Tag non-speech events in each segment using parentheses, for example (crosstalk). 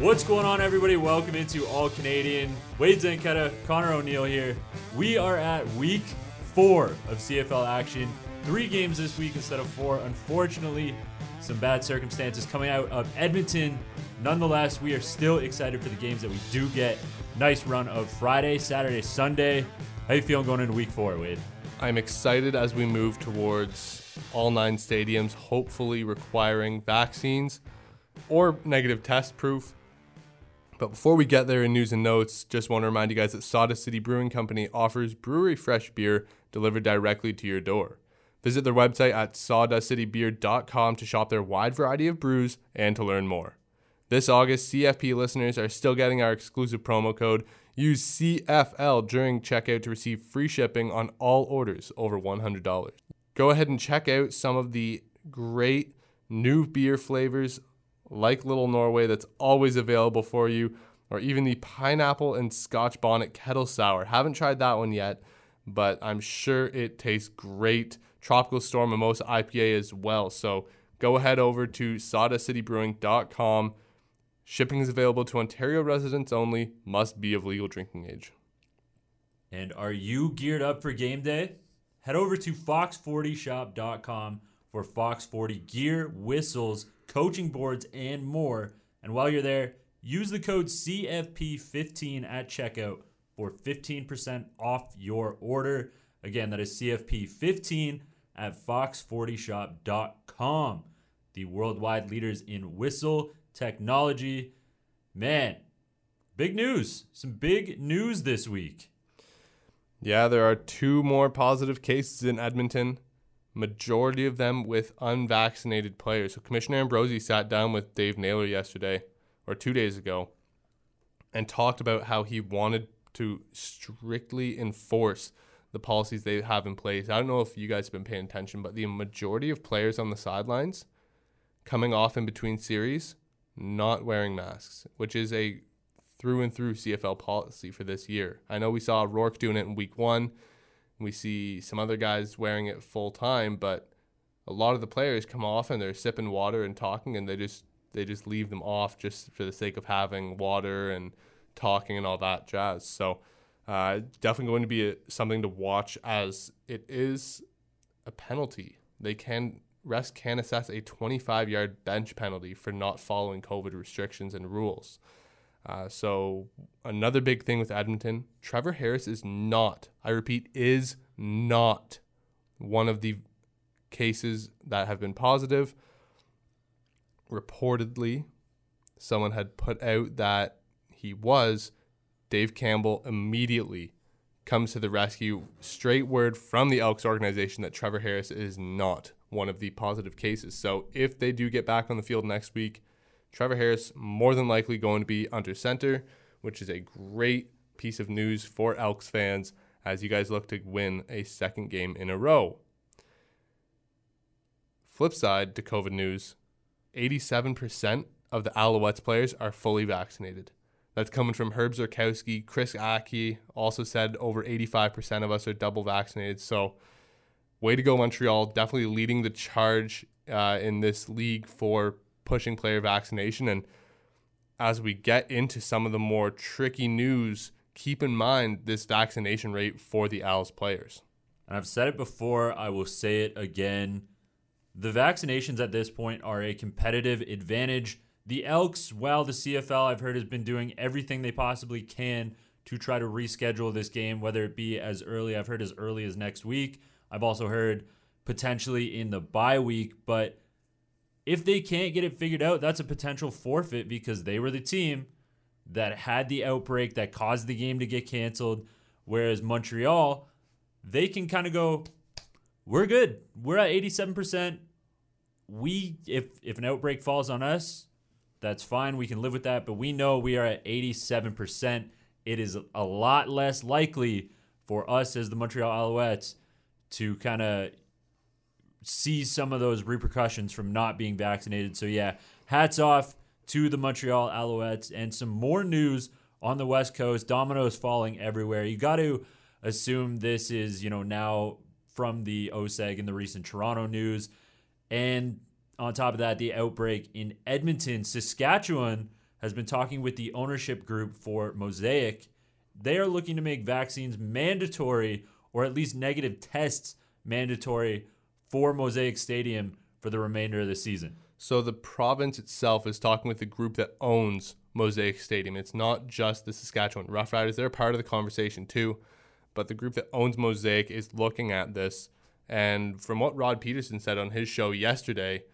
What's going on, everybody? Welcome into All Canadian. Wade Zanketta, Connor O'Neill here. We are at week four of CFL action. Three games this week instead of four. Unfortunately, some bad circumstances coming out of Edmonton. Nonetheless, we are still excited for the games that we do get. Nice run of Friday, Saturday, Sunday. How you feeling going into week four, Wade? I'm excited as we move towards all nine stadiums, hopefully requiring vaccines or negative test proof. But before we get there in news and notes, just want to remind you guys that Sawdust City Brewing Company offers brewery fresh beer delivered directly to your door. Visit their website at sawdustcitybeer.com to shop their wide variety of brews and to learn more. This August, CFP listeners are still getting our exclusive promo code. Use CFL during checkout to receive free shipping on all orders over $100. Go ahead and check out some of the great new beer flavors like Little Norway that's always available for you, or even the pineapple and scotch bonnet kettle sour. Haven't tried that one yet, but I'm sure it tastes great. Tropical Storm Mimosa IPA as well. So go ahead over to sawdustcitybrewing.com. Shipping is available to Ontario residents only, must be of legal drinking age. And are you geared up for game day? Head over to fox40shop.com for Fox 40 gear, whistles, coaching boards, and more. And while you're there, use the code CFP15 at checkout for 15% off your order. Again, that is CFP15 at fox40shop.com. The worldwide leaders in whistle technology. Man, big news. Some big news this week. Yeah, there are two more positive cases in Edmonton, majority of them with unvaccinated players. So Commissioner Ambrosie sat down with Dave Naylor yesterday or two days ago and talked about how he wanted to strictly enforce the policies they have in place. I don't know if you guys have been paying attention, but the majority of players on the sidelines coming off in between series not wearing masks, which is a through and through CFL policy for this year. I know we saw Rourke doing it in week one. We see some other guys wearing it full time, but a lot of the players come off and they're sipping water and talking, and they just they just leave them off just for the sake of having water and talking and all that jazz. So uh, definitely going to be a, something to watch as it is a penalty. They can refs can assess a 25 yard bench penalty for not following COVID restrictions and rules. Uh, so another big thing with Edmonton, Trevor Harris is not, I repeat, is not one of the cases that have been positive. Reportedly, someone had put out that he was. Dave Campbell immediately comes to the rescue. Straight word from the Elks organization that Trevor Harris is not one of the positive cases. So if they do get back on the field next week, Trevor Harris more than likely going to be under center, which is a great piece of news for Elks fans as you guys look to win a second game in a row. Flip side to COVID news 87% of the Alouettes players are fully vaccinated. That's coming from Herb Zurkowsky. Chris Ackie also said over 85% of us are double vaccinated. So, way to go, Montreal. Definitely leading the charge uh, in this league for pushing player vaccination. And as we get into some of the more tricky news, keep in mind this vaccination rate for the Owls players. And I've said it before, I will say it again. The vaccinations at this point are a competitive advantage. The Elks, while the CFL I've heard has been doing everything they possibly can to try to reschedule this game, whether it be as early, I've heard as early as next week. I've also heard potentially in the bye week, but if they can't get it figured out, that's a potential forfeit because they were the team that had the outbreak that caused the game to get canceled. Whereas Montreal, they can kind of go, we're good. We're at 87%. We if if an outbreak falls on us, that's fine. We can live with that, but we know we are at 87%. It is a lot less likely for us as the Montreal Alouettes to kind of see some of those repercussions from not being vaccinated. So yeah, hats off to the Montreal Alouettes and some more news on the West Coast. Dominoes falling everywhere. You got to assume this is, you know, now from the OSEG and the recent Toronto news. And on top of that, the outbreak in Edmonton, Saskatchewan has been talking with the ownership group for Mosaic. They are looking to make vaccines mandatory or at least negative tests mandatory for Mosaic Stadium for the remainder of the season. So the province itself is talking with the group that owns Mosaic Stadium. It's not just the Saskatchewan Roughriders, they're part of the conversation too. But the group that owns Mosaic is looking at this. And from what Rod Pedersen said on his show yesterday,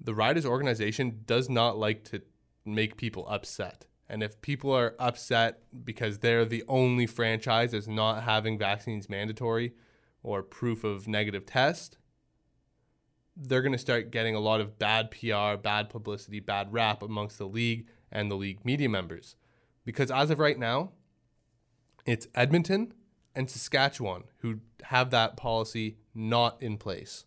the Riders organization does not like to make people upset. And if people are upset because they're the only franchise that's not having vaccines mandatory or proof of negative test, they're going to start getting a lot of bad PR, bad publicity, bad rap amongst the league and the league media members. Because as of right now, it's Edmonton and Saskatchewan who have that policy not in place.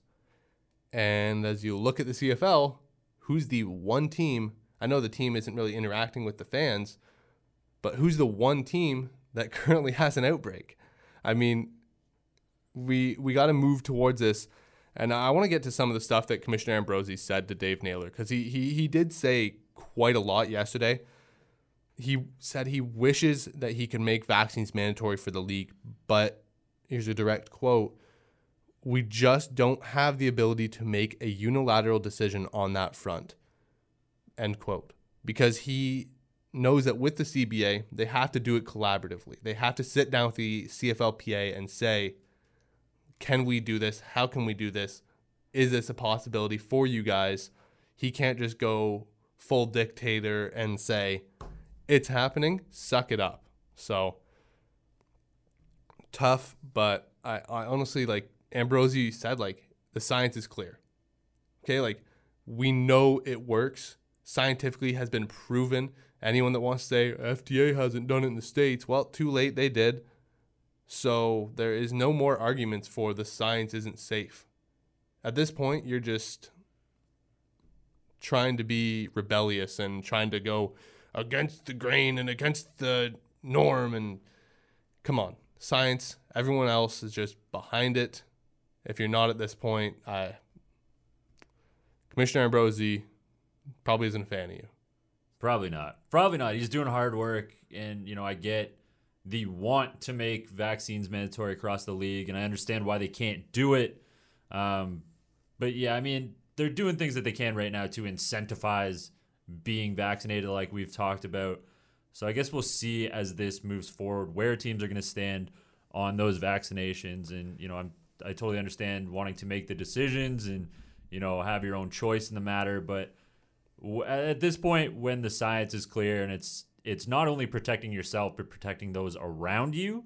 And as you look at the CFL, who's the one team? I know the team isn't really interacting with the fans, but who's the one team that (laughs) currently has an outbreak? I mean, we we got to move towards this and I want to get to some of the stuff that Commissioner Ambrosie said to Dave Naylor because he, he he did say quite a lot yesterday. He said he wishes that he could make vaccines mandatory for the league, but here's a direct quote we just don't have the ability to make a unilateral decision on that front. End quote. Because he knows that with the CBA, they have to do it collaboratively. They have to sit down with the CFLPA and say, can we do this? How can we do this? Is this a possibility for you guys? He can't just go full dictator and say, it's happening, suck it up. So tough, but I, I honestly like Ambrosie said, like, the science is clear. Okay, like we know it works. Scientifically has been proven. Anyone that wants to say FDA hasn't done it in the States, well, too late, they did. So there is no more arguments for the science isn't safe. At this point, you're just trying to be rebellious and trying to go against the grain and against the norm and come on. Science, everyone else is just behind it. If you're not at this point, I Commissioner Ambrosie probably isn't a fan of you. Probably not. Probably not. He's doing hard work and you know, I get the want to make vaccines mandatory across the league, and I understand why they can't do it. Um, but yeah, I mean, they're doing things that they can right now to incentivize being vaccinated, like we've talked about. So I guess we'll see as this moves forward where teams are going to stand on those vaccinations. And you know, I'm I totally understand wanting to make the decisions and you know have your own choice in the matter, but at this point, when the science is clear and it's it's not only protecting yourself but protecting those around you.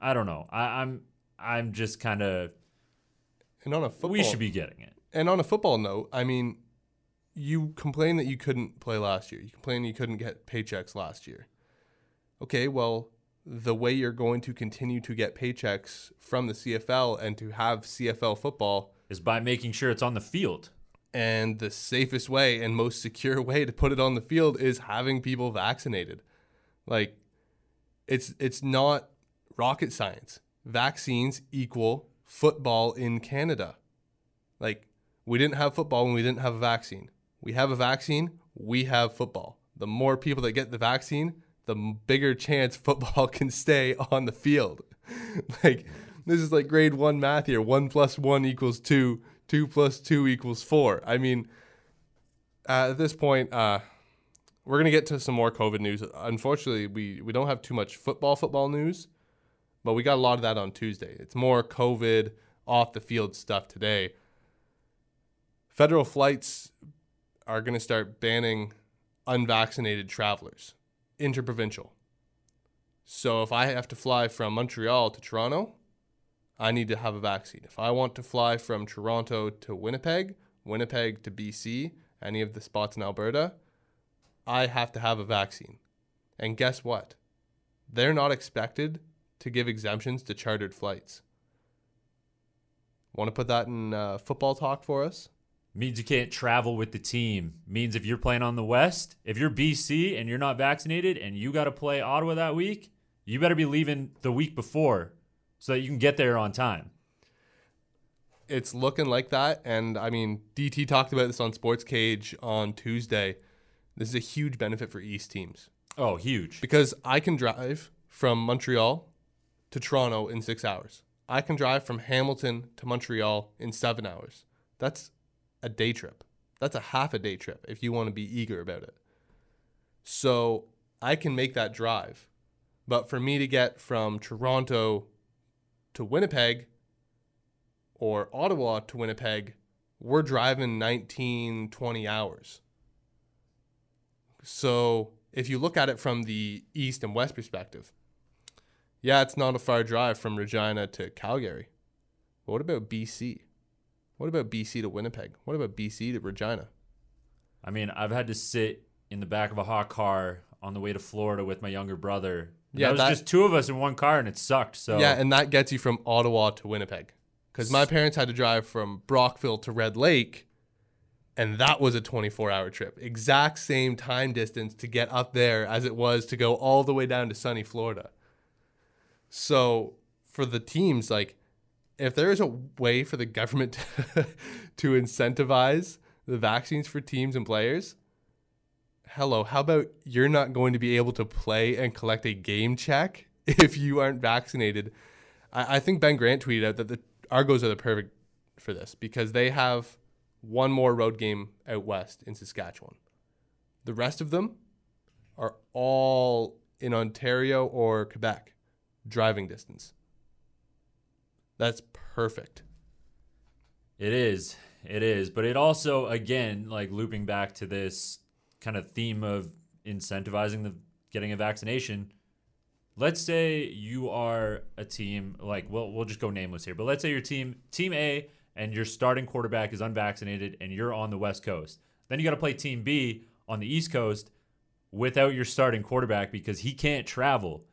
I don't know. I, I'm I'm just kind of. And on a football, we should be getting it. And on a football note, I mean, you complain that you couldn't play last year. You complain you couldn't get paychecks last year. Okay, well, the way you're going to continue to get paychecks from the CFL and to have CFL football is by making sure it's on the field. And the safest way and most secure way to put it on the field is having people vaccinated. Like it's it's not rocket science. Vaccines equal football in Canada. Like we didn't have football when we didn't have a vaccine. We have a vaccine, we have football. The more people that get the vaccine, the bigger chance (laughs) football can stay on the field. (laughs) like this is like grade 1 math here. 1 plus 1 equals 2 two plus two equals four. I mean, at this point, uh, we're gonna get to some more COVID news. Unfortunately, we we don't have too much football football news, but we got a lot of that on Tuesday. It's more COVID off the field stuff today. Federal flights are gonna start banning unvaccinated travelers, interprovincial. So if I have to fly from Montreal to Toronto, I need to have a vaccine. If I want to fly from Toronto to Winnipeg, Winnipeg to BC, any of the spots in Alberta, I have to have a vaccine. And guess what? They're not expected to give exemptions to chartered flights. Want to put that in uh, football talk for us? Means you can't travel with the team. Means if you're playing on the West, if you're BC and you're not vaccinated and you got to play Ottawa that week, you better be leaving the week before so that you can get there on time. It's looking like that. And I mean, DT talked about this on Sports Cage on Tuesday. this is a huge benefit for East teams Oh, huge. because I can drive from Montreal to Toronto in six hours. I can drive from Hamilton to Montreal in seven hours. That's a day trip. That's a half a day trip if you want to be eager about it. So I can make that drive. But for me to get from Toronto to Winnipeg or Ottawa to Winnipeg, we're driving 19, 20 hours. So if you look at it from the east and west perspective, yeah, it's not a far drive from Regina to Calgary. But what about BC? What about BC to Winnipeg? What about BC to Regina? I mean, I've had to sit in the back of a hot car on the way to Florida with my younger brother. Yeah, that was that- just two of us in one car, and it sucked. So Yeah, and that gets you from Ottawa to Winnipeg. Because my parents had to drive from Brockville to Red Lake, and that was a 24 hour trip. Exact same time distance to get up there as it was to go all the way down to sunny Florida. So for the teams, like, if there is a way for the government (laughs) to incentivize the vaccines for teams and players, hello, how about you're not going to be able to play and collect a game check (laughs) if you aren't vaccinated? I, I think Ben Grant tweeted out that the Argos are the perfect for this because they have one more road game out west in Saskatchewan. The rest of them are all in Ontario or Quebec, driving distance. That's perfect. It is. It is. But it also, again, like looping back to this kind of theme of incentivizing the getting a vaccination. Let's say you are a team like well, we'll just go nameless here, but let's say your team team A and your starting quarterback is unvaccinated and you're on the West Coast. Then you got to play team B on the East Coast without your starting quarterback because he can't travel.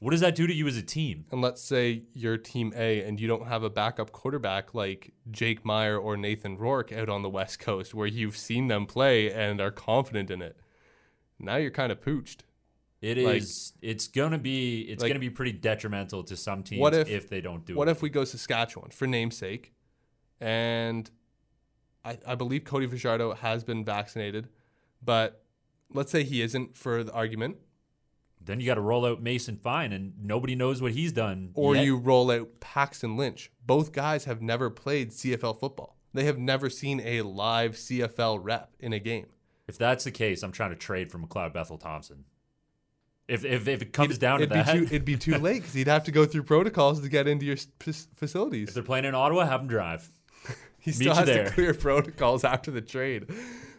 What does that do to you as a team? And let's say you're team A and you don't have a backup quarterback like Jake Maier or Nathan Rourke out on the West Coast where you've seen them play and are confident in it. Now you're kind of pooched. It Like- is. it's gonna be. It's like- gonna be pretty detrimental to some teams What if- if they don't do it. What it. if we go Saskatchewan for namesake? And I, I believe Cody Fajardo has been vaccinated, but let's say he isn't for the argument, then you got to roll out Mason Fine, and nobody knows what he's done. or yet. you roll out Paxton Lynch. Both guys have never played CFL football. They have never seen a live CFL rep in a game. If that's the case, I'm trying to trade for McLeod Bethel Thompson. If if, if it comes down to it'd that, be too, it'd be too (laughs) late because he'd have to go through protocols to get into your s- f- if facilities. they're playing in Ottawa, have them drive. (laughs) He meet still has there. to clear protocols after the trade.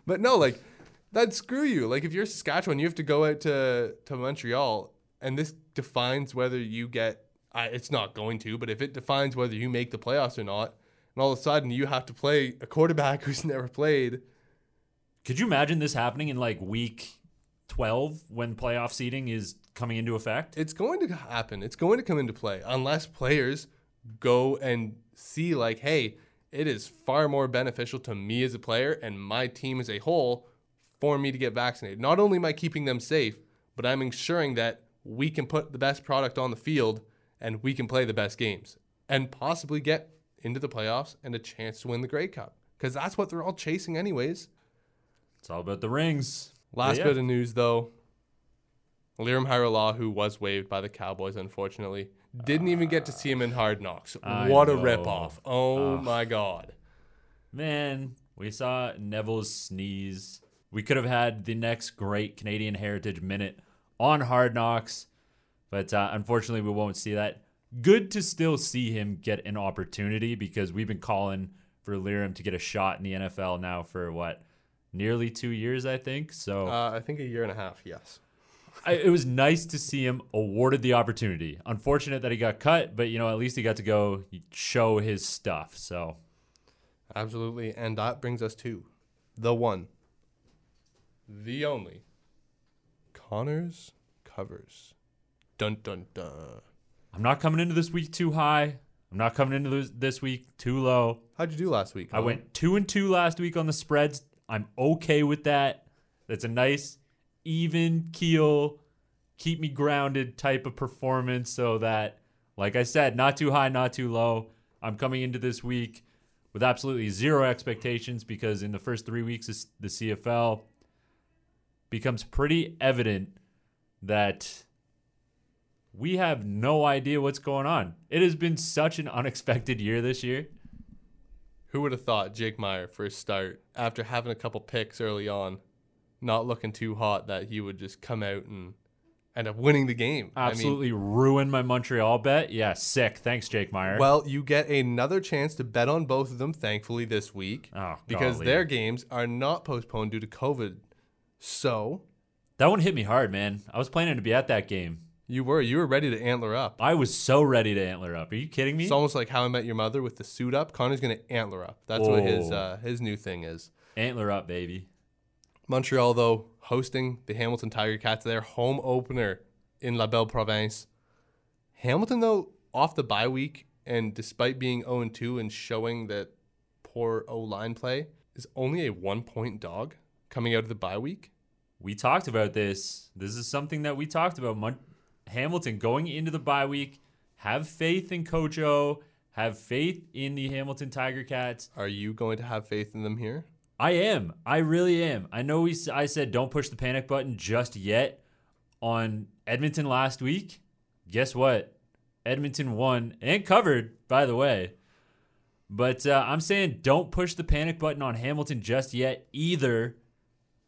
But no, like that screw you. Like if you're Saskatchewan, you have to go out to to Montreal, and this defines whether you get. I, it's not going to, but if it defines whether you make the playoffs or not, and all of a sudden you have to play a quarterback (laughs) who's never played. Could you imagine this happening in like week 12 when playoff seeding is coming into effect? It's going to happen. It's going to come into play unless players go and see like, hey, it is far more beneficial to me as a player and my team as a whole for me to get vaccinated. Not only am I keeping them safe, but I'm ensuring that we can put the best product on the field and we can play the best games and possibly get into the playoffs and a chance to win the Grey Cup because that's what they're all chasing anyways. It's all about the rings. Last yeah. bit of news, though. Lirim Hajrullahu, who was waived by the Cowboys, unfortunately, didn't even get to see him in Hard Knocks. I what a know. ripoff! Oh Ugh. my God! Man, we saw Neville's sneeze. We could have had the next great Canadian Heritage Minute on Hard Knocks, but uh, unfortunately, we won't see that. Good to still see him get an opportunity because we've been calling for Lirim to get a shot in the NFL now for what, nearly two years, I think. So Uh, I think a year and a half. Yes. I, it was nice to see him awarded the opportunity. Unfortunate that he got cut, but you know at least he got to go show his stuff. So Absolutely, and that brings us to the one, the only, Connors covers. Dun dun dun. I'm not coming into this week too high. I'm not coming into this, week too low. How'd you do last week? I went two and two last week on the spreads. I'm okay with that. That's a nice, even keel, keep me grounded type of performance. So that, like I said, not too high, not too low. I'm coming into this week with absolutely zero expectations because in the first three weeks of the CFL, becomes pretty evident that we have no idea what's going on. It has been such an unexpected year this year. Who would have thought Jake Maier for a start after having a couple picks early on, not looking too hot that he would just come out and end up winning the game. Absolutely I mean, ruined my Montreal bet. Yeah, sick. Thanks, Jake Maier. Well, you get another chance to bet on both of them, thankfully, this week. Oh, because golly. their games are not postponed due to COVID. So. That one hit me hard, man. I was planning to be at that game. You were. You were ready to antler up. I was so ready to antler up. Are you kidding me? It's almost like How I Met Your Mother with the suit up. Connor's going to antler up. That's what his uh, his new thing is. Antler up, baby. Montreal, though, hosting the Hamilton Tiger Cats, their home opener in La Belle Province. Hamilton, though, off the bye week, and despite being 0 2 and showing that poor O line play, is only a one point dog coming out of the bye week. We talked about this. This is something that we talked about. Mon- Hamilton going into the bye week. Have faith in Coach O. Have faith in the Hamilton Tiger Cats. Are you going to have faith in them here? I am. I really am. I know we. I said don't push the panic button just yet on Edmonton last week. Guess what? Edmonton won and covered, by the way. But uh, I'm saying don't push the panic button on Hamilton just yet either.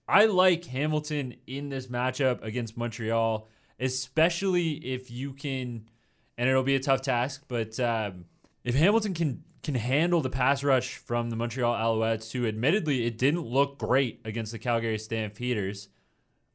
I like Hamilton in this matchup against Montreal, especially if you can, and it'll be a tough task, but um, if Hamilton can can handle the pass rush from the Montreal Alouettes, who admittedly it didn't look great against the Calgary Stampeders,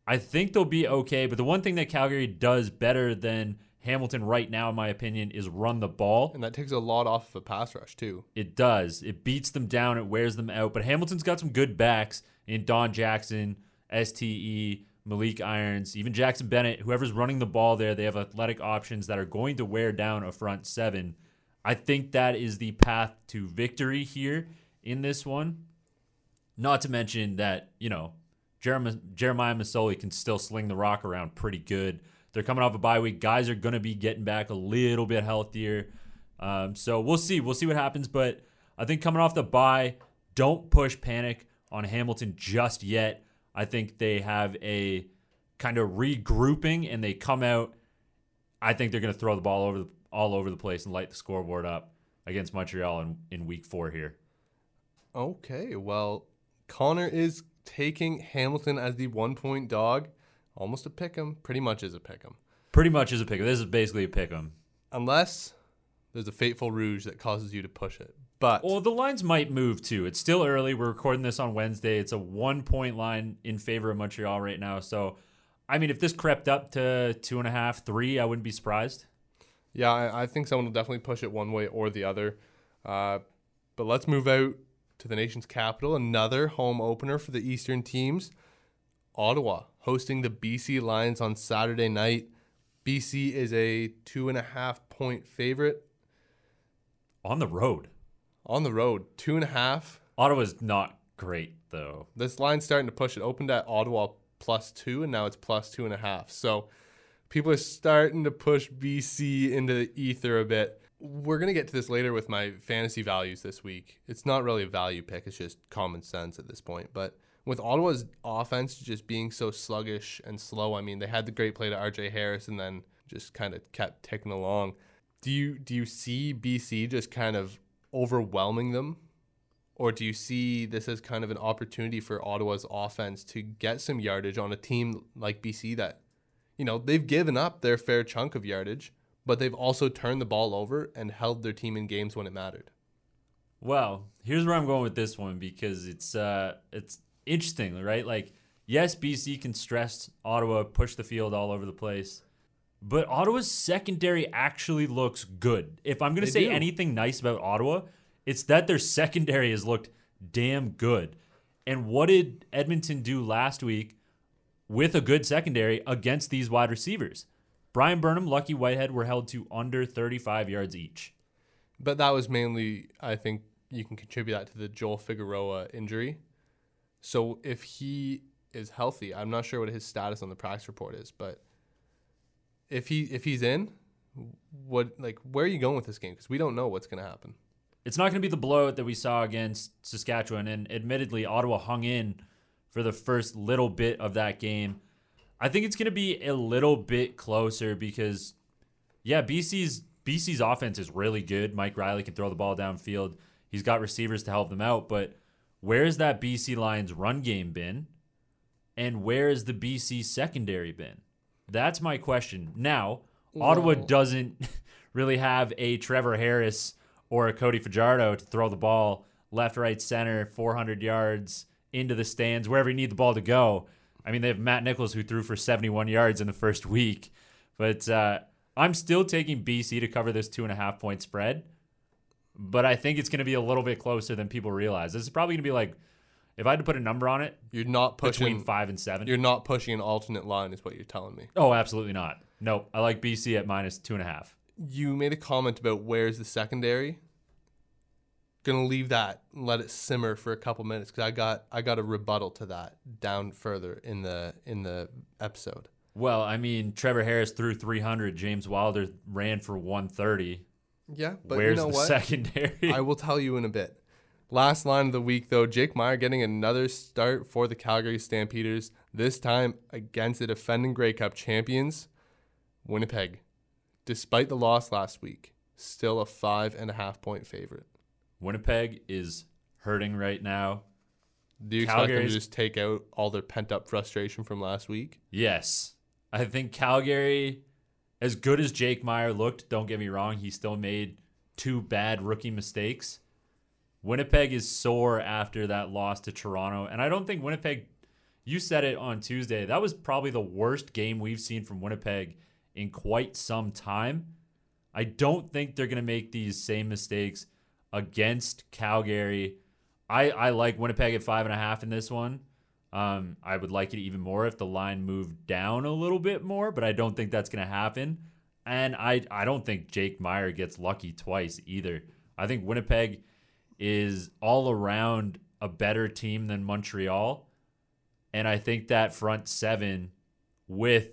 I think they'll be okay. But the one thing that Calgary does better than Hamilton right now, in my opinion, is run the ball. And that takes a lot off of a pass rush, too. It does. It beats them down, it wears them out. But Hamilton's got some good backs in Don Jackson, STE, Maleek Irons, even Jackson Bennett. Whoever's running the ball there, they have athletic options that are going to wear down a front seven. I think that is the path to victory here in this one. Not to mention that, you know, Jeremiah, Jeremiah Masoli can still sling the rock around pretty good. They're coming off a bye week. Guys are going to be getting back a little bit healthier. Um, so we'll see. We'll see what happens. But I think coming off the bye, don't push panic on Hamilton just yet. I think they have a kind of regrouping and they come out. I think they're going to throw the ball over the, all over the place and light the scoreboard up against Montreal in, in week four here. Okay. Well, Connor is taking Hamilton as the one point dog, almost a pick 'em, pretty much is a pick 'em. Pretty much is a pick 'em. This is basically a pick 'em. Unless there's a fateful rouge that causes you to push it. But well, the lines might move too. It's still early. We're recording this on Wednesday. It's a one point line in favor of Montreal right now. So, I mean, if this crept up to two and a half, three, I wouldn't be surprised. Yeah, I, I think someone will definitely push it one way or the other. Uh, but let's move out to the nation's capital. Another home opener for the Eastern teams. Ottawa hosting the BC Lions on Saturday night. BC is a two and a half point favorite. On the road. On the road. Two and a half. Ottawa's not great, though. This line's starting to push. It opened at Ottawa plus two, and now it's plus two and a half. So people are starting to push BC into the ether a bit we're going to get to this later with my fantasy values this week. It's not really a value pick, it's just common sense at this point. But with Ottawa's offense just being so sluggish and slow, I mean, they had the great play to RJ Harris and then just kind of kept ticking along. Do you do you see BC just kind of overwhelming them? Or do you see this as kind of an opportunity for Ottawa's offense to get some yardage on a team like BC that, you know, they've given up their fair chunk of yardage but they've also turned the ball over and held their team in games when it mattered. Well, here's where I'm going with this one because it's uh, it's interesting, right? Like, yes, BC can stress Ottawa, push the field all over the place, but Ottawa's secondary actually looks good. If I'm going to say do. anything nice about Ottawa, it's that their secondary has looked damn good. And what did Edmonton do last week with a good secondary against these wide receivers? Bryan Burnham, Lucky Whitehead were held to under 35 yards each. But that was mainly, I think, you can contribute that to the Joel Figueroa injury. So if he is healthy, I'm not sure what his status on the practice report is, but if he if he's in, what like where are you going with this game? Because we don't know what's going to happen. It's not going to be the blowout that we saw against Saskatchewan, and admittedly, Ottawa hung in for the first little bit of that game. I think it's going to be a little bit closer because, yeah, BC's BC's offense is really good. Mike Reilly can throw the ball downfield. He's got receivers to help them out, but where's that BC Lions run game been? And where has the BC secondary been? That's my question. Now, Ottawa doesn't (laughs) really have a Trevor Harris or a Cody Fajardo to throw the ball left, right, center, 400 yards into the stands, wherever you need the ball to go. I mean, they have Matt Nichols who threw for 71 yards in the first week, but uh, I'm still taking BC to cover this two and a half point spread. But I think it's going to be a little bit closer than people realize. This is probably going to be like, if I had to put a number on it, You're not pushing. between five and seven. You're not pushing an alternate line, is what you're telling me. Oh, absolutely not. Nope. I like BC at minus two and a half. You made a comment about where's the secondary. Gonna leave that and let it simmer for a couple minutes because I got I got a rebuttal to that down further in the in the episode. Well, I mean, Trevor Harris threw 300. James Wilder ran for 130. Yeah, but Where's you know the what? secondary? I will tell you in a bit. Last line of the week, though, Jake Maier getting another start for the Calgary Stampeders, this time against the defending Grey Cup champions, Winnipeg. Despite the loss last week, still a five and a half point favorite. Winnipeg is hurting right now. Do you expect them to just take out all their pent up frustration from last week? Yes. I think Calgary, as good as Jake Maier looked, don't get me wrong, he still made two bad rookie mistakes. Winnipeg is sore after that loss to Toronto. And I don't think Winnipeg, you said it on Tuesday, that was probably the worst game we've seen from Winnipeg in quite some time. I don't think they're going to make these same mistakes against Calgary. I, I like Winnipeg at five and a half in this one. Um, I would like it even more if the line moved down a little bit more, but I don't think that's going to happen. And I, I don't think Jake Maier gets lucky twice either. I think Winnipeg is all around a better team than Montreal. And I think that front seven with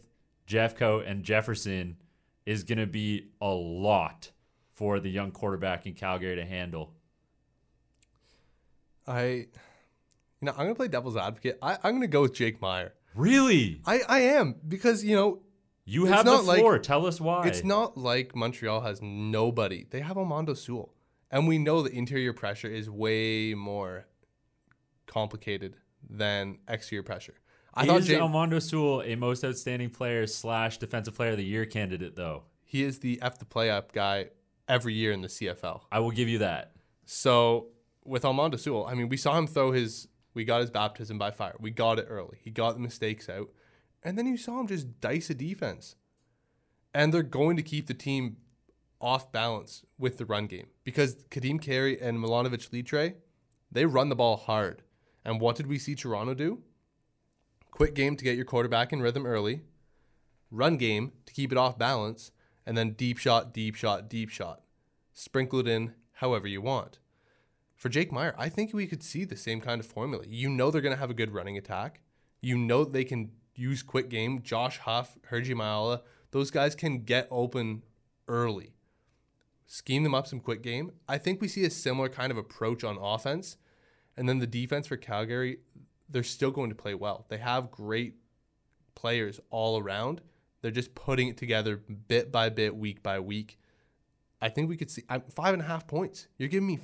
Jeffco and Jefferson is going to be a lot for the young quarterback in Calgary to handle. I, you know, I'm gonna play devil's advocate. I, I'm gonna go with Jake Maier. Really? I, I am because you know You have the not like- floor. Tell us why. It's not like Montreal has nobody. They have Almondo Sewell. And we know the interior pressure is way more complicated than exterior pressure. I thought is Jay, Almondo Sewell a most outstanding player slash defensive player of the year candidate though? he is the F the play up guy every year in the CFL. I will give you that. So with Almondo Sewell, I mean, we saw him throw his, we got his baptism by fire. We got it early. He got the mistakes out. And then you saw him just dice a defense. And they're going to keep the team off balance with the run game because Kadeem Carey and Milanovic Litre, they run the ball hard. And what did we see Toronto do? Quick game to get your quarterback in rhythm early, run game to keep it off balance, and then deep shot, deep shot, deep shot. Sprinkle it in however you want. For Jake Maier, I think we could see the same kind of formula. You know they're going to have a good running attack. You know they can use quick game. Josh Huff, Hergy Mayala, those guys can get open early. Scheme them up some quick game. I think we see a similar kind of approach on offense. And then the defense for Calgary, they're still going to play well. They have great players all around. They're just putting it together bit by bit, week by week. I think we could see I'm, five and a half points. You're giving me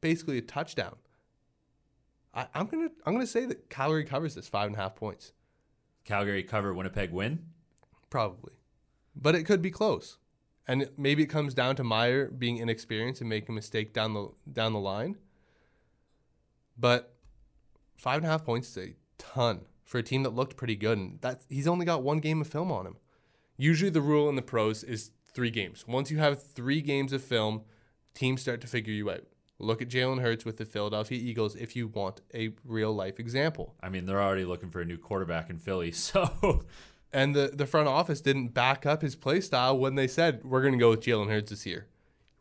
basically a touchdown. I, I'm gonna I'm gonna say that Calgary covers this five and a half points, Calgary cover Winnipeg win. probably, but it could be close, and maybe it comes down to Maier being inexperienced and making a mistake down the down the line. But five and a half points is a ton for a team that looked pretty good, and that he's only got one game of film on him. Usually, the rule in the pros is three games. Once you have three games of film, teams start to figure you out. Look at Jalen Hurts with the Philadelphia Eagles if you want a real life example. I mean, they're already looking for a new quarterback in Philly, (laughs) so And the, the front office didn't back up his play style when they said, we're going to go with Jalen Hurts this year.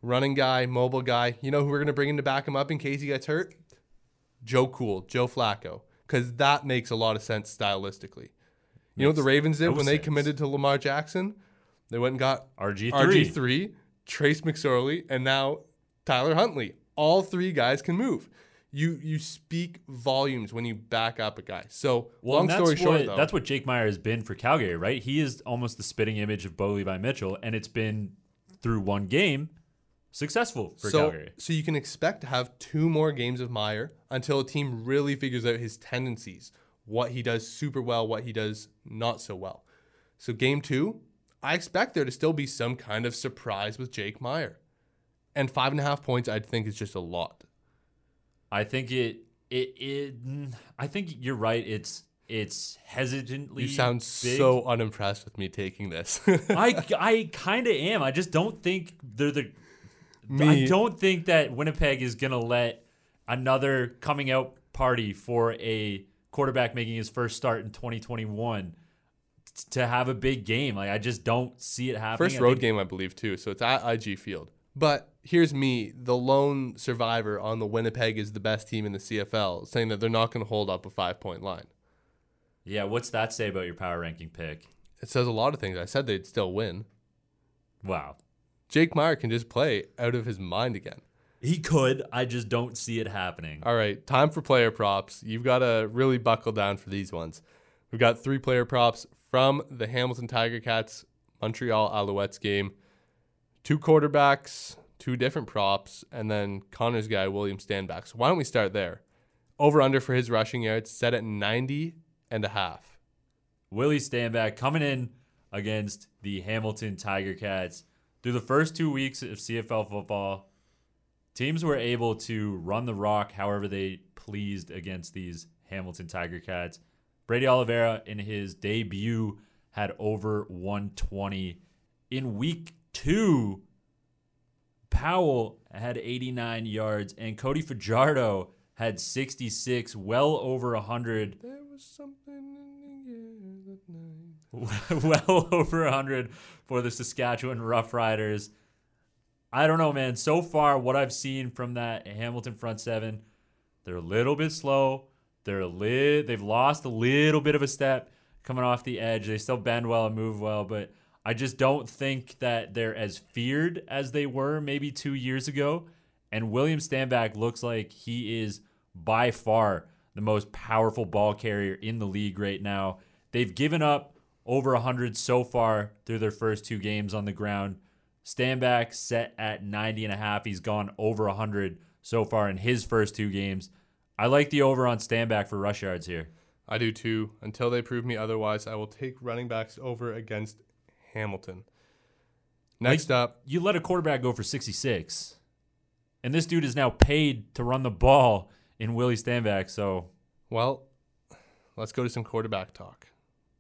Running guy, mobile guy. You know who we're going to bring in to back him up in case he gets hurt? Joe Cool, Joe Flacco. Because that makes a lot of sense stylistically. You know what the Ravens did no when they committed to Lamar Jackson? They went and got RG3. RG3, Trace McSorley, and now Tyler Huntley. All three guys can move. You you speak volumes when you back up a guy. So Well, long story short, what, though, that's what Jake Maier has been for Calgary, right? He is almost the spitting image of Bo Levi Mitchell, and it's been through one game successful for so, Calgary. So you can expect to have two more games of Maier until a team really figures out his tendencies, what he does super well, what he does not so well. So game two, I expect there to still be some kind of surprise with Jake Maier. And five and a half points, I think, is just a lot. I think it it it. I think you're right. It's it's hesitantly. You sound big. so unimpressed with me taking this. (laughs) I I kind of am. I just don't think they're the. I don't think that Winnipeg is gonna let another coming out party for a quarterback making his first start in 2021 t- to have a big game. Like I just don't see it happening. First road think- game, I believe, too. So it's at IG Field. But here's me, the lone survivor on the Winnipeg is the best team in the CFL, saying that they're not going to hold up a five point line. Yeah, what's that say about your power ranking pick? It says a lot of things. I said they'd still win. Wow. Jake Maier can just play out of his mind again. He could. I just don't see it happening. All right, time for player props. You've got to really buckle down for these ones. We've got three player props from the Hamilton Tiger Cats Montreal Alouettes game. Two quarterbacks, two different props, and then Connor's guy, William Stanback. So why don't we start there? Over under for his rushing yards set at 90 and a half. Willie Stanback coming in against the Hamilton Tiger Cats. Through the first two weeks of CFL football, teams were able to run the rock however they pleased against these Hamilton Tiger Cats. Brady Oliveira in his debut had over 120. In week two, Powell had 89 yards and Cody Fajardo had 66, well over 100 There was something in the air that night. (laughs) well over 100 for the Saskatchewan Roughriders. I don't know, man. So far, what I've seen from that Hamilton front seven, they're a little bit slow. They're a li- They've lost a little bit of a step coming off the edge. They still bend well and move well, but I just don't think that they're as feared as they were maybe two years ago. And William Stanback looks like he is by far the most powerful ball carrier in the league right now. They've given up over 100 so far through their first two games on the ground. Stanback set at 90 and a half. He's gone over 100 so far in his first two games. I like the over on Stanback for rush yards here. I do too. Until they prove me otherwise, I will take running backs over against Hamilton. Next up, You let a quarterback go for 66. And this dude is now paid to run the ball in Willie Stanback. So well, let's go to some quarterback talk.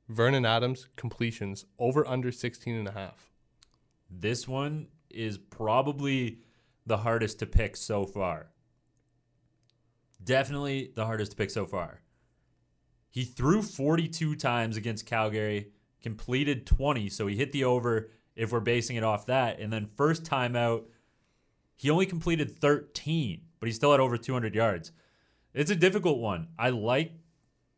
Vernon Adams completions over under 16 and a half. this one is probably the hardest to pick so far. Definitely the hardest to pick so far. He threw 42 times against Calgary, completed 20, so he hit the over if we're basing it off that. And then first time out, he only completed 13, but he still had over 200 yards. It's a difficult one. I like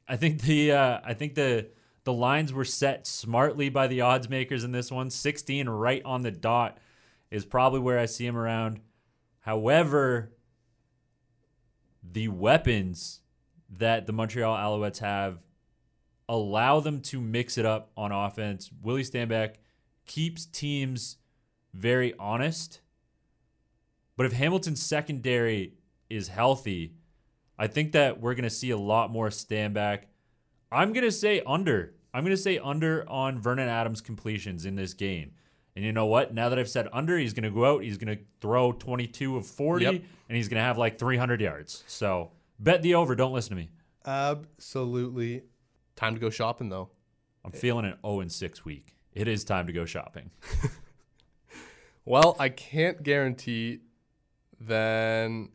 I think the uh, I think the the lines were set smartly by the odds makers in this one. 16 right on the dot is probably where I see him around. However, the weapons that the Montreal Alouettes have allow them to mix it up on offense. Willie Stanback keeps teams very honest. But if Hamilton's secondary is healthy, I think that we're going to see a lot more Stanback. I'm going to say under. I'm going to say under on Vernon Adams completions in this game. And you know what? Now that I've said under, he's going to go out. He's going to throw 22 of 40, Yep. and he's going to have like 300 yards. So bet the over. Don't listen to me. Absolutely. Time to go shopping though. I'm feeling an 0 and 6 week. It is time to go shopping. (laughs) Well, I can't guarantee then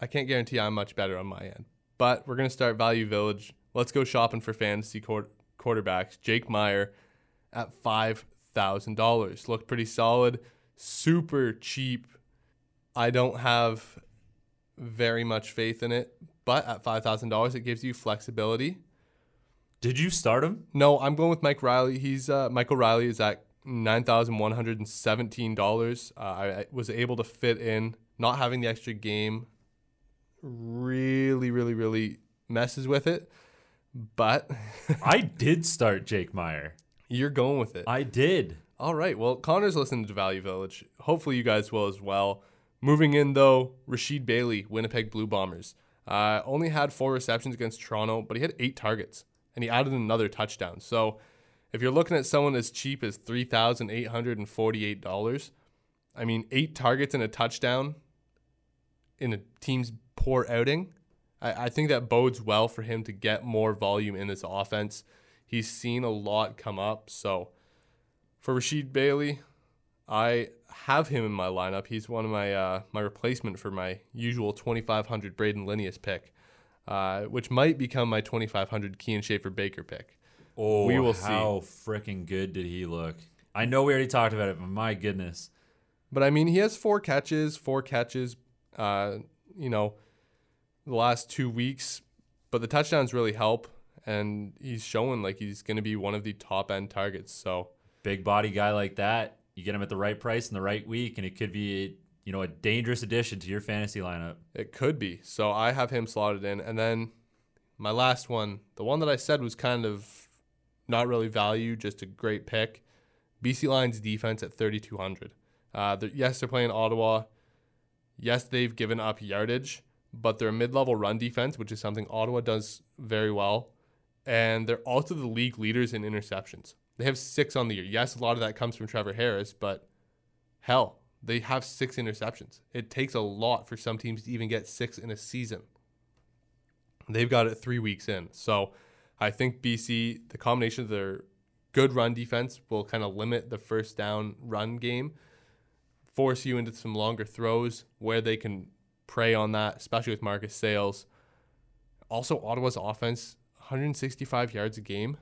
I can't guarantee I'm much better on my end. But we're going to start Value Village. Let's go shopping for fantasy quar- quarterbacks. Jake Maier at $5,000. Looked pretty solid, super cheap. I don't have very much faith in it, but at $5,000 it gives you flexibility. Did you start him? No, I'm going with Mike Reilly. He's uh, Michael Reilly is at nine thousand one hundred and seventeen dollars. Uh, I, I was able to fit in not having the extra game really, really, really messes with it. But (laughs) I did start Jake Maier. you're going with it. I did. All right. Well, Connor's listening to Value Village. Hopefully, you guys will as well. Moving in, though, Rasheed Bailey, Winnipeg Blue Bombers. Uh, only had four receptions against Toronto, but he had eight targets and he added another touchdown. So if you're looking at someone as cheap as $3,848, I mean, eight targets and a touchdown in a team's poor outing, I, I think that bodes well for him to get more volume in this offense. He's seen a lot come up. So for Rasheed Bailey, I have him in my lineup. He's one of my uh, my replacement for my usual 2500 Brayden Lenius pick, uh, which might become my 2500 Kian Schaffer Baker pick. Oh, We will how freaking good did he look? I know we already talked about it, but my goodness. But I mean, he has four catches, four catches, uh, you know, the last two weeks. But the touchdowns really help, and he's showing like he's going to be one of the top end targets. So Big body guy like that, you get him at the right price in the right week, and it could be, you know, a dangerous addition to your fantasy lineup. it could be. So I have him slotted in, and then my last one, the one that I said was kind of not really value, just a great pick. BC Lions defense at 3,200. Uh, they're- yes, they're playing Ottawa. Yes, they've given up yardage, but they're a mid-level run defense, which is something Ottawa does very well. And they're also the league leaders in interceptions. They have six on the year. Yes, a lot of that comes from Trevor Harris, but hell, they have six interceptions. It takes a lot for some teams to even get six in a season. They've got it three weeks in. So I think BC, the combination of their good run defense will kind of limit the first down run game, force you into some longer throws where they can prey on that, especially with Marcus Sayles. Also, Ottawa's offense, 165 yards a game.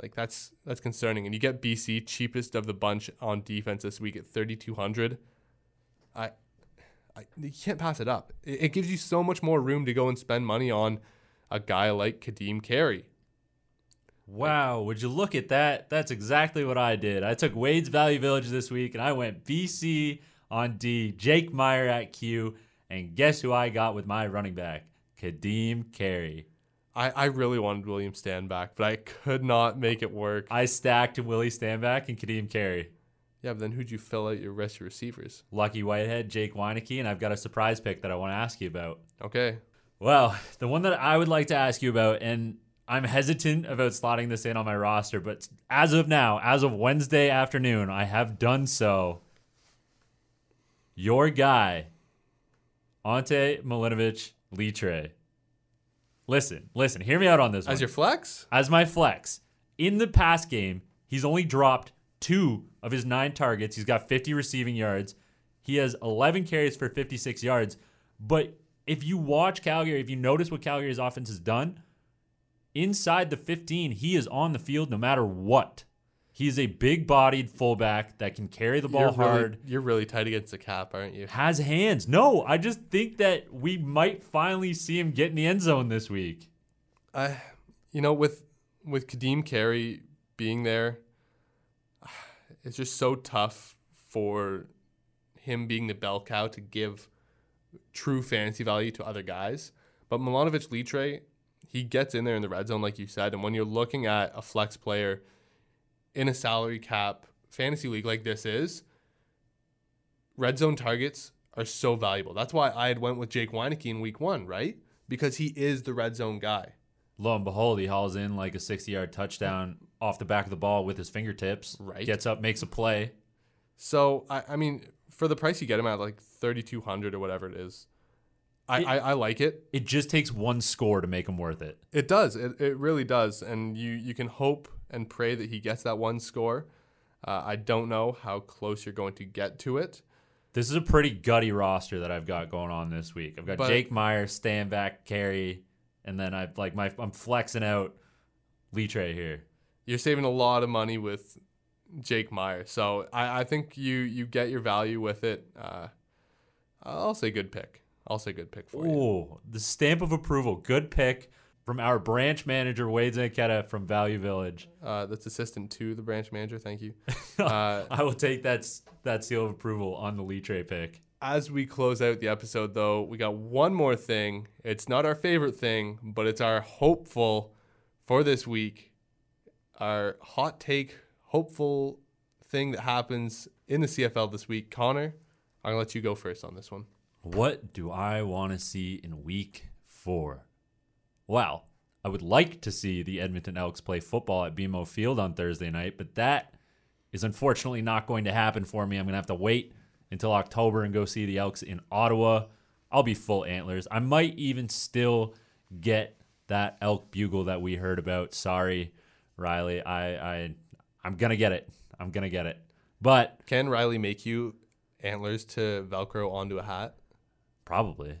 Like that's that's concerning. And you get BC cheapest of the bunch on defense this week at 3200. I, I you can't pass it up. It, it gives you so much more room to go and spend money on a guy like Kadeem Carey. Wow, would you look at that? That's exactly what I did. I took Wade's Value Village this week and I went BC on D, Jake Maier at Q, and guess who I got with my running back? Kadeem Carey. I, I really wanted William Stanback, but I could not make it work. I stacked Willie Stanback and Kadeem Carey. Yeah, but then who'd you fill out your rest of your receivers? Lucky Whitehead, Jake Wieneke, and I've got a surprise pick that I want to ask you about. Okay. Well, the one that I would like to ask you about, and I'm hesitant about slotting this in on my roster, but as of now, as of Wednesday afternoon, I have done so. Your guy, Ante Milanovic Litre. Listen, listen, hear me out on this one. As your flex? As my flex, in the past game, he's only dropped two of his nine targets. He's got 50 receiving yards. He has 11 carries for 56 yards. But if you watch Calgary, if you notice what Calgary's offense has done, inside the 15, he is on the field no matter what. He is a big bodied fullback that can carry the ball you're hard Really, you're really tight against the cap, aren't you? has hands. No, I just think that we might finally see him get in the end zone this week. I, you know, with with Kadeem Carey being there, (sighs) it's just so tough for him being the bell cow to give true fantasy value to other guys. But Milanovic Litre, he gets in there in the red zone, like you said. And when you're looking at a flex player in a salary cap fantasy league like this is, red zone targets are so valuable. That's why I had went with Jake Wieneke in week one, right? Because he is the red zone guy. Lo and behold, he hauls in like a 60 yard touchdown off the back of the ball with his fingertips. Right. Gets up, makes a play. So I, I mean, for the price you get him at, like thirty two hundred or whatever it is, I, It- I, I like it. It just takes one score to make him worth it. It does. It, it really does. And you you can hope and pray that he gets that one score. Uh, I don't know how close you're going to get to it. This is a pretty gutty roster that I've got going on this week. I've got But- Jake Maier, Stanback, Carey, and then I've like my I'm flexing out Litre here. You're saving a lot of money with Jake Maier. So I, I think you you get your value with it. Uh, I'll say good pick. I'll say good pick for you. Ooh, the stamp of approval. Good pick from our branch manager Wade Zanchetta from Value Village. Uh, that's assistant to the branch manager. Thank you. (laughs) Uh, I will take that that seal of approval on the Litre pick. As we close out the episode, though, we got one more thing. It's not our favorite thing, but it's our hopeful for this week. Our hot take, hopeful thing that happens in the CFL this week. Connor, I'm going to let you go first on this one. What do I want to see in week four? Well, I would like to see the Edmonton Elks play football at BMO Field on Thursday night, but that is unfortunately not going to happen for me. I'm going to have to wait until October and go see the Elks in Ottawa. I'll be full antlers. I might even still get that elk bugle that we heard about. Sorry, Riley. I I I'm going to get it. I'm going to get it. But Can Riley make you antlers to Velcro onto a hat? probably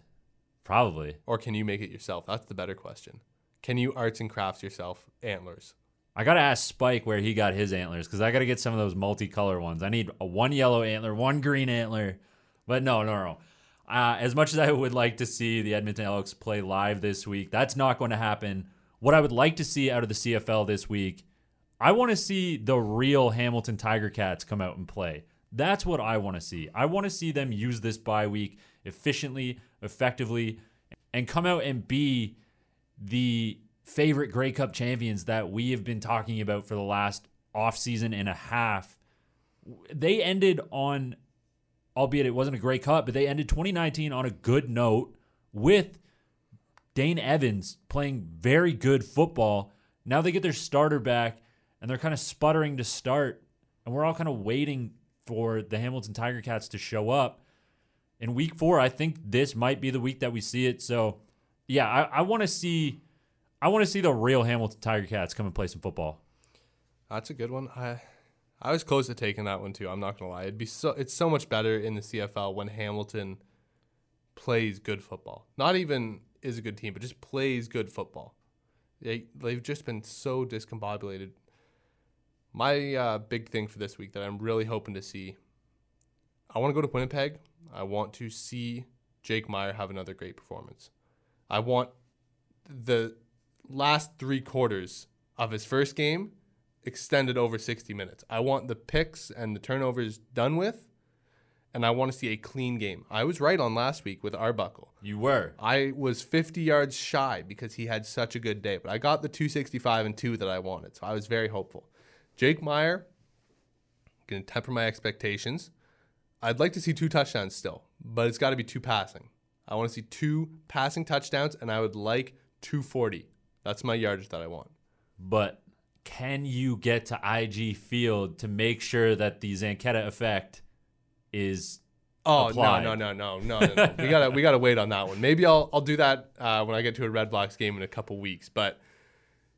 probably Or can you make it yourself? That's the better question. Can you arts and crafts yourself antlers? I gotta ask Spike where he got his antlers because I gotta get some of those multicolor ones. I need a one yellow antler, one green antler, but no, no, no. Uh, as much as I would like to see the Edmonton Elks play live this week, that's not going to happen. What I would like to see out of the CFL this week, I want to see the real Hamilton Tiger Cats come out and play. That's what I want to see. I want to see them use this bye week efficiently, effectively, and come out and be the favorite Grey Cup champions that we have been talking about for the last offseason and a half. They ended on, albeit it wasn't a Grey Cup, but they ended 2019 on a good note with Dane Evans playing very good football. Now they get their starter back and they're kind of sputtering to start. And we're all kind of waiting for the Hamilton Tiger Cats to show up. In week four, I think this might be the week that we see it. So, yeah, I, I want to see, I want to see the real Hamilton Tiger Cats come and play some football. That's a good one. I I was close to taking that one too. I'm not gonna lie. It'd be so it's so much better in the CFL when Hamilton plays good football. Not even is a good team, but just plays good football. They they've just been so discombobulated. My uh, big thing for this week that I'm really hoping to see. I want to go to Winnipeg. I want to see Jake Maier have another great performance. I want the last three quarters of his first game extended over 60 minutes. I want the picks and the turnovers done with, and I want to see a clean game. I was right on last week with Arbuckle. You were. I was 50 yards shy because he had such a good day, but I got the 265 and 2 that I wanted, so I was very hopeful. Jake Maier, going to temper my expectations. I'd like to see two touchdowns still, but it's got to be two passing. I want to see two passing touchdowns, and I would like 240. That's my yardage that I want. But can you get to IG Field to make sure that the Zanchetta effect is Oh applied. no no no no no no! we gotta we gotta wait on that one. Maybe I'll I'll do that uh, when I get to a Red Blacks game in a couple weeks. But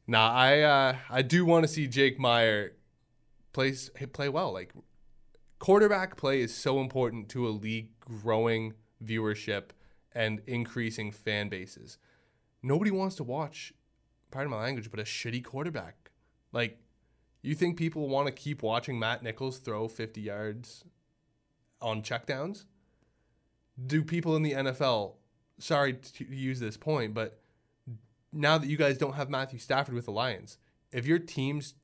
now I uh, I do want to see Jake Maier play play well. Like quarterback play is so important to a league growing viewership and increasing fan bases. Nobody wants to watch, pardon my language, but a shitty quarterback. Like you think people want to keep watching Matt Nichols throw 50 yards on checkdowns? Do people in the NFL, sorry to use this point, but now that you guys don't have Matthew Stafford with the Lions, if your team's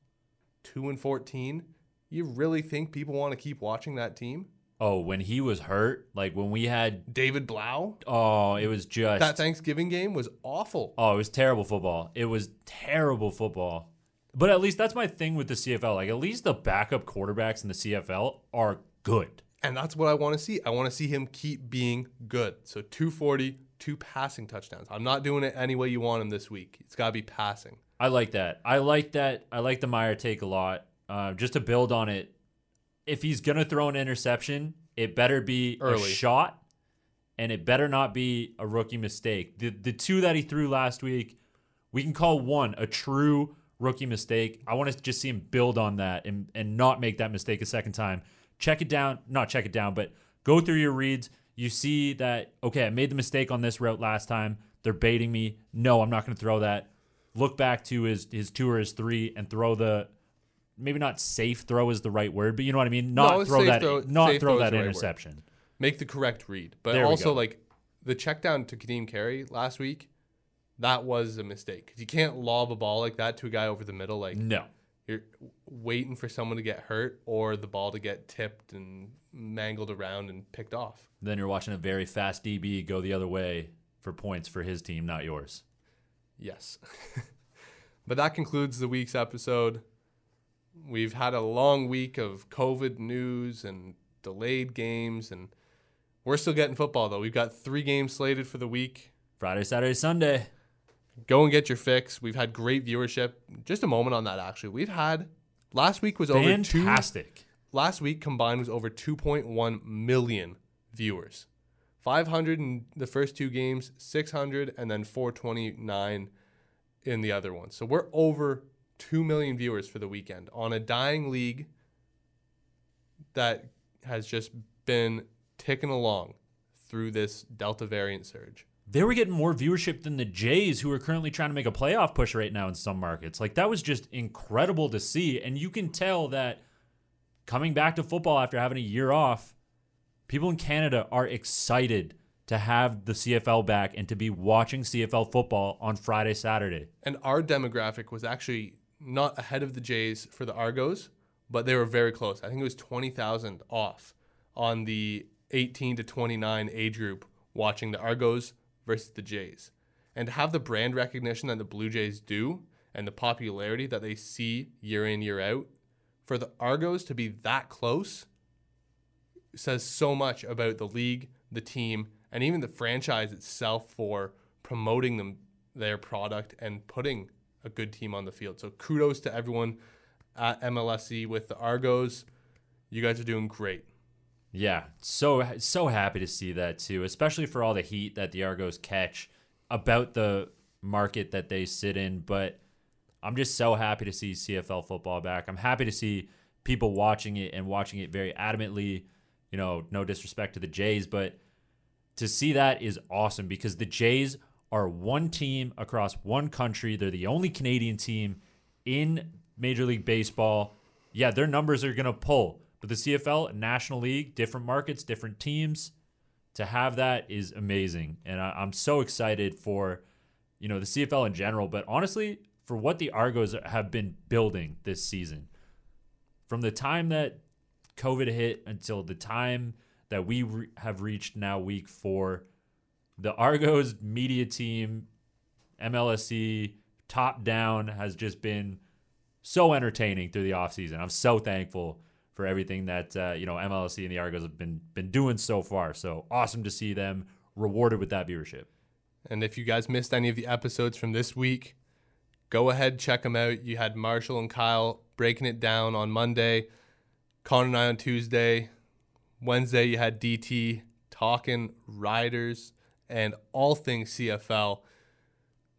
2 and 14, you really think people want to keep watching that team? oh when he was hurt, like when we had David Blough, oh it was just that Thanksgiving game was awful. oh it was terrible football. It was terrible football. But at least that's my thing with the CFL. Like at least the backup quarterbacks in the CFL are good. And that's what I want to see. I want to see him keep being good. So 240, two passing touchdowns. I'm not doing it any way you want him this week. It's got to be passing. I like that. I like that. I like the Maier take a lot. Uh, just to build on it, if he's gonna throw an interception, it better be a shot, and it better not be a rookie mistake. The the two that he threw last week, we can call one a true rookie mistake. I want to just see him build on that and and not make that mistake a second time. Check it down, not check it down, but go through your reads. You see that okay, I made the mistake on this route last time. They're baiting me. No, I'm not going to throw that. Look back to his his two or his three and throw the maybe not safe throw is the right word, but you know what I mean. Not No, throw that throw- not throw that the right interception. Make the correct read. But There also, like the check down to Kadeem Carey last week, that was a mistake. you can't lob a ball like that to a guy over the middle. Like No. you're waiting for someone to get hurt or the ball to get tipped and mangled around and picked off. Then you're watching a very fast DB go the other way for points for his team, not yours. Yes. (laughs) but that concludes the week's episode. We've had a long week of COVID news and delayed games, and we're still getting football, though. We've got three games slated for the week. Friday, Saturday, Sunday. Go and get your fix. We've had great viewership. Just a moment on that, actually. We've had last week was over two. Fantastic. Last week combined was over 2.1 million viewers. 500 in the first two games, 600, and then 429 in the other one. So we're over 2 million viewers for the weekend on a dying league that has just been ticking along through this Delta variant surge. They were getting more viewership than the Jays, who are currently trying to make a playoff push right now in some markets. Like, that was just incredible to see. And you can tell that coming back to football after having a year off, people in Canada are excited to have the CFL back and to be watching CFL football on Friday, Saturday. And our demographic was actually not ahead of the Jays for the Argos, but they were very close. I think it was 20,000 off on the 18 to 29 age group watching the Argos versus the Jays. And to have the brand recognition that the Blue Jays do and the popularity that they see year in, year out, for the Argos to be that close says so much about the league, the team, and even the franchise itself for promoting them their product and putting a good team on the field. So kudos to everyone at MLSE with the Argos. You guys are doing great. Yeah, so so happy to see that too, especially for all the heat that the Argos catch about the market that they sit in. But I'm just so happy to see CFL football back. I'm happy to see people watching it and watching it very adamantly. You know, no disrespect to the Jays, but to see that is awesome because the Jays are one team across one country. They're the only Canadian team in Major League Baseball. Yeah, their numbers are going to pull but the CFL, National League, different markets, different teams, to have that is amazing. And I, am so excited for, you know, the CFL in general, but honestly, for what the Argos have been building this season. From the time that COVID hit until the time that we re- have reached now week four, the Argos media team, MLSE, top down, has just been so entertaining through the offseason. I'm so thankful for everything that uh, you know MLSE and the Argos have been been doing so far. So awesome to see them rewarded with that viewership. And if you guys missed any of the episodes from this week, go ahead check them out. You had Marshall and Kyle breaking it down on Monday, Connor and I on Tuesday, Wednesday you had DT talking riders and all things CFL.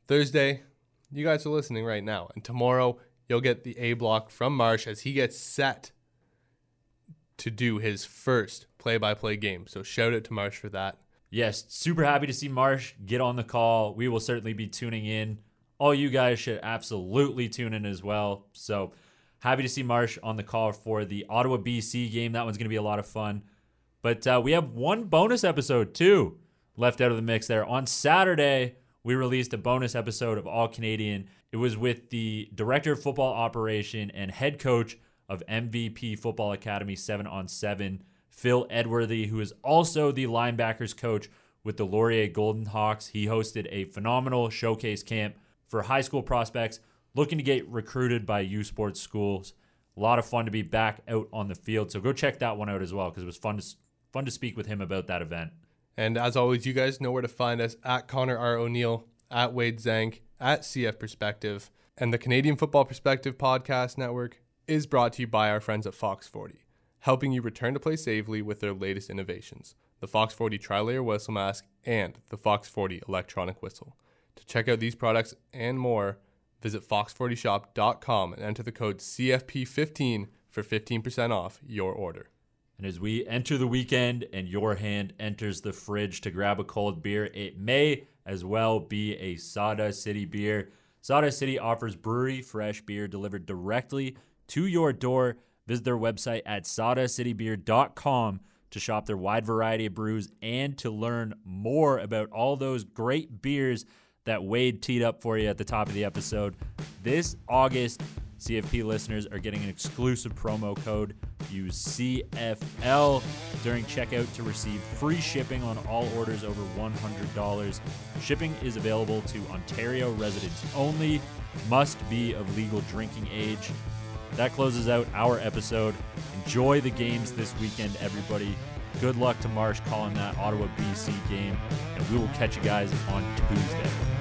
Thursday, you guys are listening right now, and tomorrow you'll get the A block from Marsh as he gets set to do his first play by play game. So shout out to Marsh for that. Yes, super happy to see Marsh get on the call. We will certainly be tuning in. All you guys should absolutely tune in as well. So happy to see Marsh on the call for the Ottawa BC game. That one's going to be a lot of fun. But uh, we have one bonus episode too left out of the mix there. On Saturday, we released a bonus episode of All Canadian. It was with the director of football operation and head coach of MVP Football Academy 7 on 7. Phil Edworthy, who is also the linebackers coach with the Laurier Golden Hawks. He hosted a phenomenal showcase camp for high school prospects looking to get recruited by U Sports schools. A lot of fun to be back out on the field. So go check that one out as well because it was fun to fun to speak with him about that event. And as always, you guys know where to find us at Connor R. O'Neill, at Wade Zank, at CF Perspective, and the Canadian Football Perspective Podcast Network is brought to you by our friends at Fox 40, helping you return to play safely with their latest innovations the Fox 40 Tri Layer Whistle Mask and the Fox 40 Electronic Whistle. To check out these products and more, visit fox40shop.com and enter the code CFP15 for 15% off your order. And as we enter the weekend and your hand enters the fridge to grab a cold beer, it may as well be a Sawdust City beer. Sawdust City offers brewery fresh beer delivered directly to your door. Visit their website at sawdustcitybeer.com to shop their wide variety of brews and to learn more about all those great beers that Wade teed up for you at the top of the episode. This August, CFP listeners are getting an exclusive promo code Use CFL during checkout to receive free shipping on all orders over $100. Shipping is available to Ontario residents only. Must be of legal drinking age. That closes out our episode. Enjoy the games this weekend, everybody. Good luck to Marsh calling that Ottawa BC game, and we will catch you guys on Tuesday.